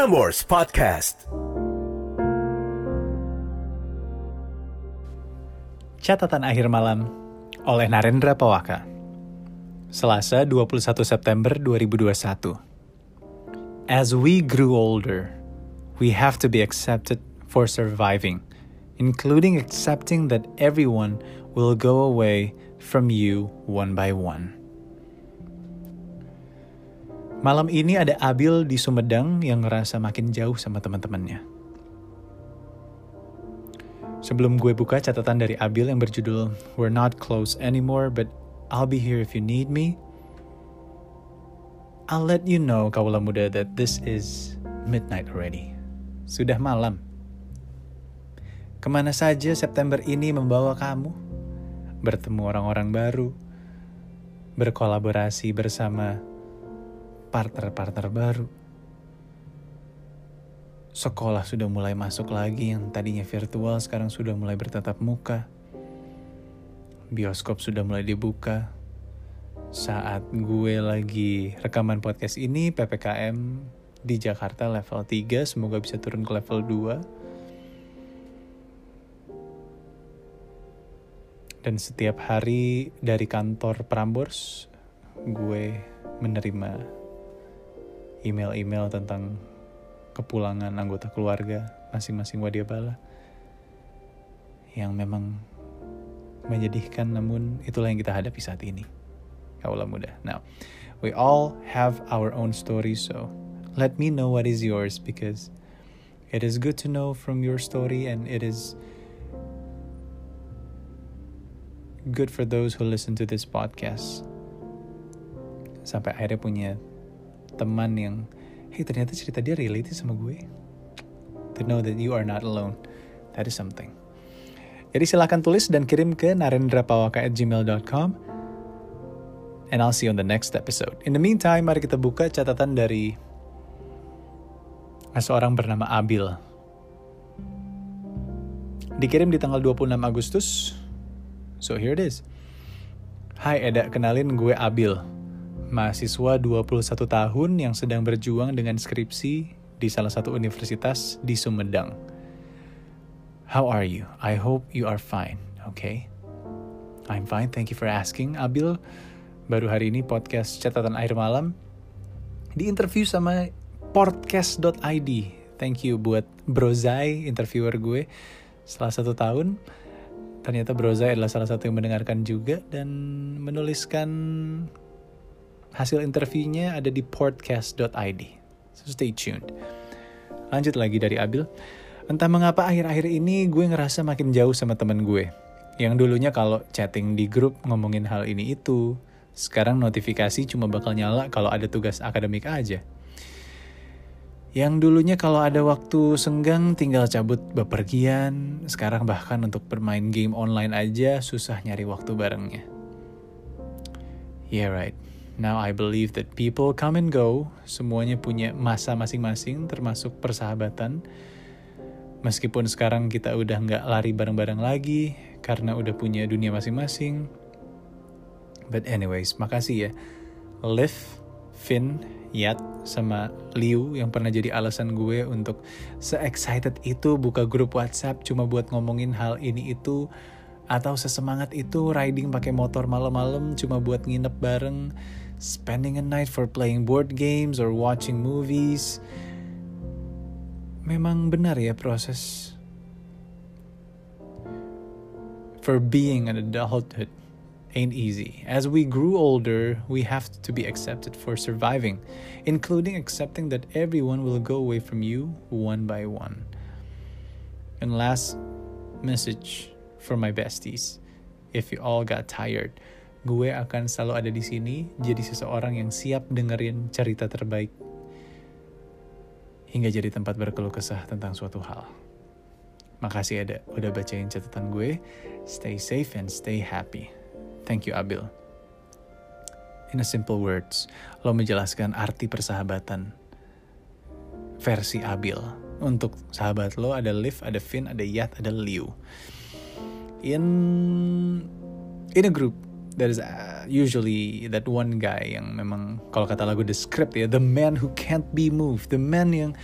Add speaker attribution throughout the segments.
Speaker 1: Prambors Podcast.
Speaker 2: Catatan akhir malam oleh Narendra Pawaka. Selasa 21 September 2021. As we grew older, we have to be accepted for surviving, including accepting that everyone will go away from you one by one. Malam ini ada Abil di Sumedang yang ngerasa makin jauh sama teman-temannya. Sebelum gue buka catatan dari Abil yang berjudul We're not close anymore, but I'll be here if you need me. I'll let you know, kaula muda, that this is midnight already. Sudah malam. Ke mana saja September ini membawa kamu? Bertemu orang-orang baru, berkolaborasi bersama partner-partner baru. Sekolah sudah mulai masuk lagi yang tadinya virtual sekarang sudah mulai bertatap muka. Bioskop sudah mulai dibuka. Saat gue lagi rekaman podcast ini, PPKM di Jakarta level 3, semoga bisa turun ke level 2. Dan setiap hari dari kantor Prambors, gue menerima email-email tentang kepulangan anggota keluarga masing-masing Wadiabala yang memang menyedihkan namun itulah yang kita hadapi saat ini. Kaulah muda. Now we all have our own story so let me know what is yours because it is good to know from your story and it is good for those who listen to this podcast. Sampai akhirnya punya teman yang hey ternyata cerita dia relate sama gue. To know that you are not alone. That is something. Jadi silahkan tulis dan kirim ke narendrapawaka@gmail.com and I'll see you on the next episode. In the meantime mari kita buka catatan dari seorang bernama Abil. Dikirim di tanggal 26 Agustus. So here it is. Hai Eda, kenalin gue Abil mahasiswa 21 tahun yang sedang berjuang dengan skripsi di salah satu universitas di Sumedang. How are you? I hope you are fine, okay? I'm fine, thank you for asking. Abil, baru hari ini podcast catatan air malam di interview sama podcast.id. Thank you buat Brozai, interviewer gue setelah satu tahun. Ternyata Brozai adalah salah satu yang mendengarkan juga dan menuliskan Hasil interviewnya ada di podcast.id. So stay tuned. Lanjut lagi dari Abil. Entah mengapa akhir-akhir ini gue ngerasa makin jauh sama temen gue. Yang dulunya kalau chatting di grup ngomongin hal ini itu, sekarang notifikasi cuma bakal nyala kalau ada tugas akademik aja. Yang dulunya kalau ada waktu senggang tinggal cabut bepergian, sekarang bahkan untuk bermain game online aja susah nyari waktu barengnya. Yeah right, Now I believe that people come and go, semuanya punya masa masing-masing termasuk persahabatan. Meskipun sekarang kita udah nggak lari bareng-bareng lagi karena udah punya dunia masing-masing. But anyways, makasih ya. Liv, Finn, Yat, sama Liu yang pernah jadi alasan gue untuk se-excited itu buka grup WhatsApp cuma buat ngomongin hal ini itu atau sesemangat itu riding pakai motor malam-malam cuma buat nginep bareng spending a night for playing board games or watching movies. Memang benar ya proses for being an adulthood ain't easy. As we grew older, we have to be accepted for surviving, including accepting that everyone will go away from you one by one. And last message for my besties. If you all got tired, gue akan selalu ada di sini jadi seseorang yang siap dengerin cerita terbaik hingga jadi tempat berkeluh kesah tentang suatu hal. Makasih ada udah bacain catatan gue. Stay safe and stay happy. Thank you Abil. In a simple words, lo menjelaskan arti persahabatan versi Abil. Untuk sahabat lo ada Liv, ada Finn, ada Yat, ada Liu. In in a group there is uh, usually that one guy yang memang kalau kata lagu The Script ya the man who can't be moved the man yang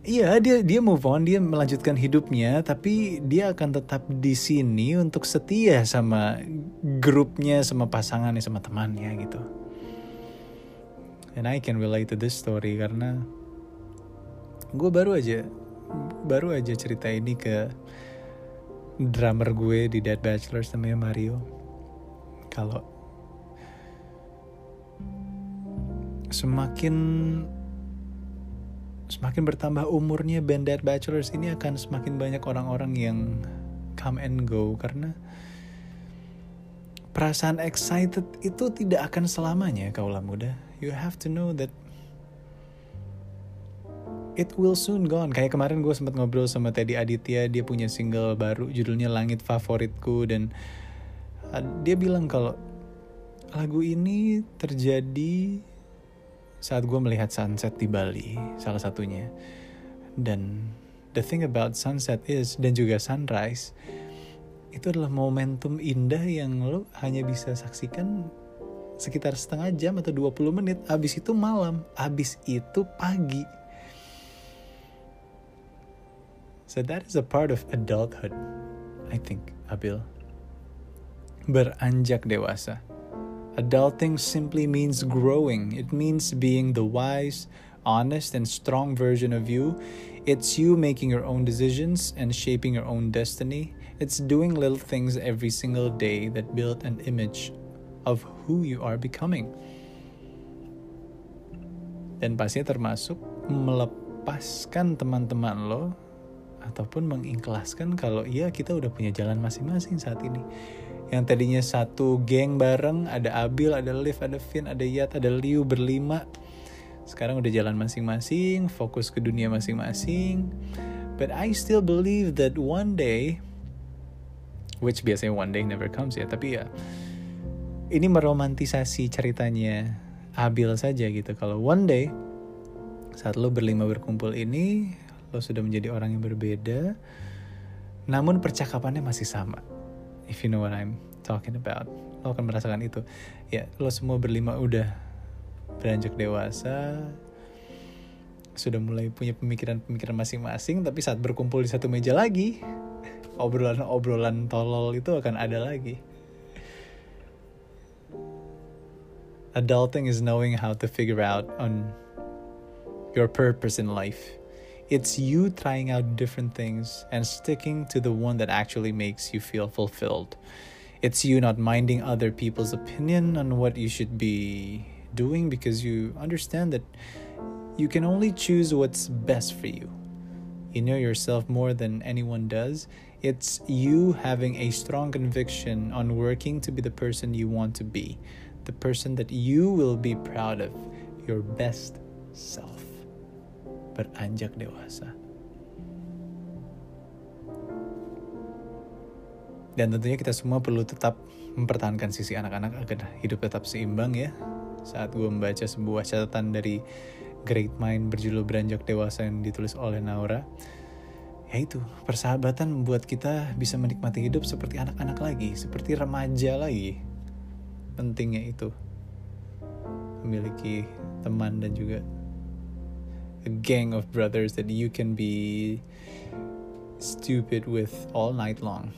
Speaker 2: Iya dia dia move on dia melanjutkan hidupnya tapi dia akan tetap di sini untuk setia sama grupnya sama pasangannya sama temannya gitu. And I can relate to this story karena gue baru aja baru aja cerita ini ke drummer gue di Dead Bachelors namanya Mario. Kalau semakin semakin bertambah umurnya band Dead Bachelors ini akan semakin banyak orang-orang yang come and go karena perasaan excited itu tidak akan selamanya kaulah muda. You have to know that it will soon gone. Kayak kemarin gue sempat ngobrol sama Teddy Aditya, dia punya single baru judulnya Langit Favoritku dan dia bilang kalau lagu ini terjadi saat gue melihat sunset di Bali, salah satunya. Dan the thing about sunset is, dan juga sunrise, itu adalah momentum indah yang lo hanya bisa saksikan sekitar setengah jam atau 20 menit. Abis itu malam, abis itu pagi. So that is a part of adulthood, I think, Abil. Beranjak dewasa. Adulting simply means growing. It means being the wise, honest, and strong version of you. It's you making your own decisions and shaping your own destiny. It's doing little things every single day that build an image of who you are becoming. Dan pastinya termasuk melepaskan teman-teman lo ataupun mengikhlaskan kalau iya kita udah punya jalan masing-masing saat ini yang tadinya satu geng bareng ada Abil ada Liv ada Vin ada Yat ada Liu berlima. Sekarang udah jalan masing-masing fokus ke dunia masing-masing. But I still believe that one day which biasanya one day never comes ya tapi ya ini meromantisasi ceritanya Abil saja gitu. Kalau one day saat lo berlima berkumpul ini lo sudah menjadi orang yang berbeda namun percakapannya masih sama if you know what I'm talking about. Lo akan merasakan itu. Ya lo semua berlima udah beranjak dewasa sudah mulai punya pemikiran-pemikiran masing-masing tapi saat berkumpul di satu meja lagi obrolan-obrolan tolol itu akan ada lagi. Adulting is knowing how to figure out on your purpose in life It's you trying out different things and sticking to the one that actually makes you feel fulfilled. It's you not minding other people's opinion on what you should be doing because you understand that you can only choose what's best for you. You know yourself more than anyone does. It's you having a strong conviction on working to be the person you want to be, the person that you will be proud of, your best self. Beranjak dewasa. Dan tentunya kita semua perlu tetap mempertahankan sisi anak-anak agar hidup tetap seimbang ya. Saat gue membaca sebuah catatan dari Great Mind berjudul Beranjak Dewasa yang ditulis oleh Naura, yaitu persahabatan membuat kita bisa menikmati hidup seperti anak-anak lagi, seperti remaja lagi. Pentingnya itu memiliki teman dan juga a gang of brothers that you can be stupid with all night long.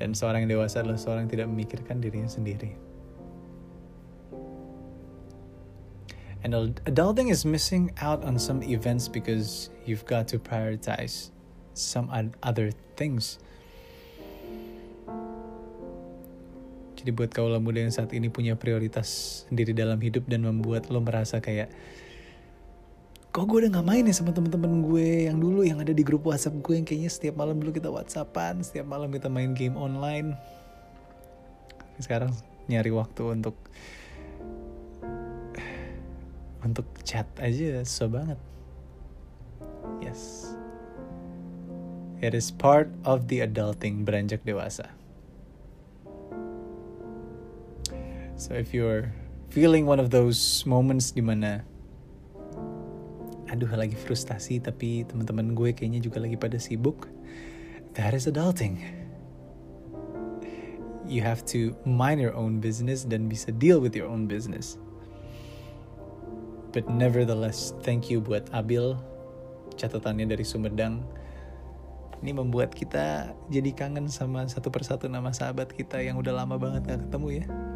Speaker 2: Dan seorang yang dewasa adalah seorang yang tidak memikirkan dirinya sendiri. And adulting is missing out on some events because you've got to prioritize some other things. Jadi buat kaulah muda yang saat ini punya prioritas sendiri dalam hidup dan membuat lo merasa kayak kok gue udah gak main ya sama temen-temen gue yang dulu yang ada di grup WhatsApp gue yang kayaknya setiap malam dulu kita WhatsAppan, setiap malam kita main game online. Sekarang nyari waktu untuk untuk chat aja susah banget. Yes. It is part of the adulting beranjak dewasa. So if you're feeling one of those moments di mana aduh lagi frustasi tapi teman-teman gue kayaknya juga lagi pada sibuk, that is adulting. You have to mind your own business dan bisa deal with your own business. But nevertheless, thank you buat Abil. Catatannya dari Sumedang. Ini membuat kita jadi kangen sama satu persatu nama sahabat kita yang udah lama banget gak ketemu ya.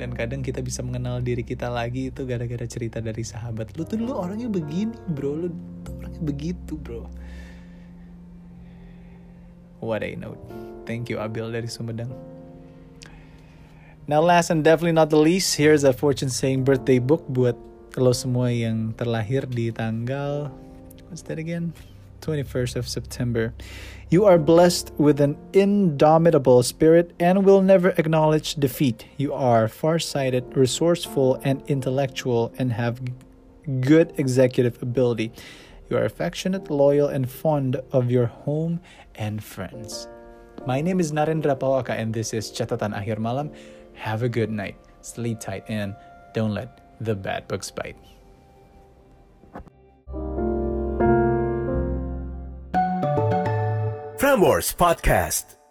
Speaker 2: Dan kadang kita bisa mengenal diri kita lagi itu gara-gara cerita dari sahabat. Lu tuh dulu orangnya begini bro, lu tuh orangnya begitu bro. What a note. Thank you Abil dari Sumedang. Now last and definitely not the least, here's a fortune saying birthday book buat lo semua yang terlahir di tanggal what's that again? 21st of September. You are blessed with an indomitable spirit and will never acknowledge defeat. You are farsighted, resourceful, and intellectual and have good executive ability. You are affectionate, loyal, and fond of your home and friends. My name is Narendra Pawaka, and this is Catatan Akhir Malam. Have a good night, sleep tight, and don't let the bad books bite.
Speaker 1: Frameworks Podcast.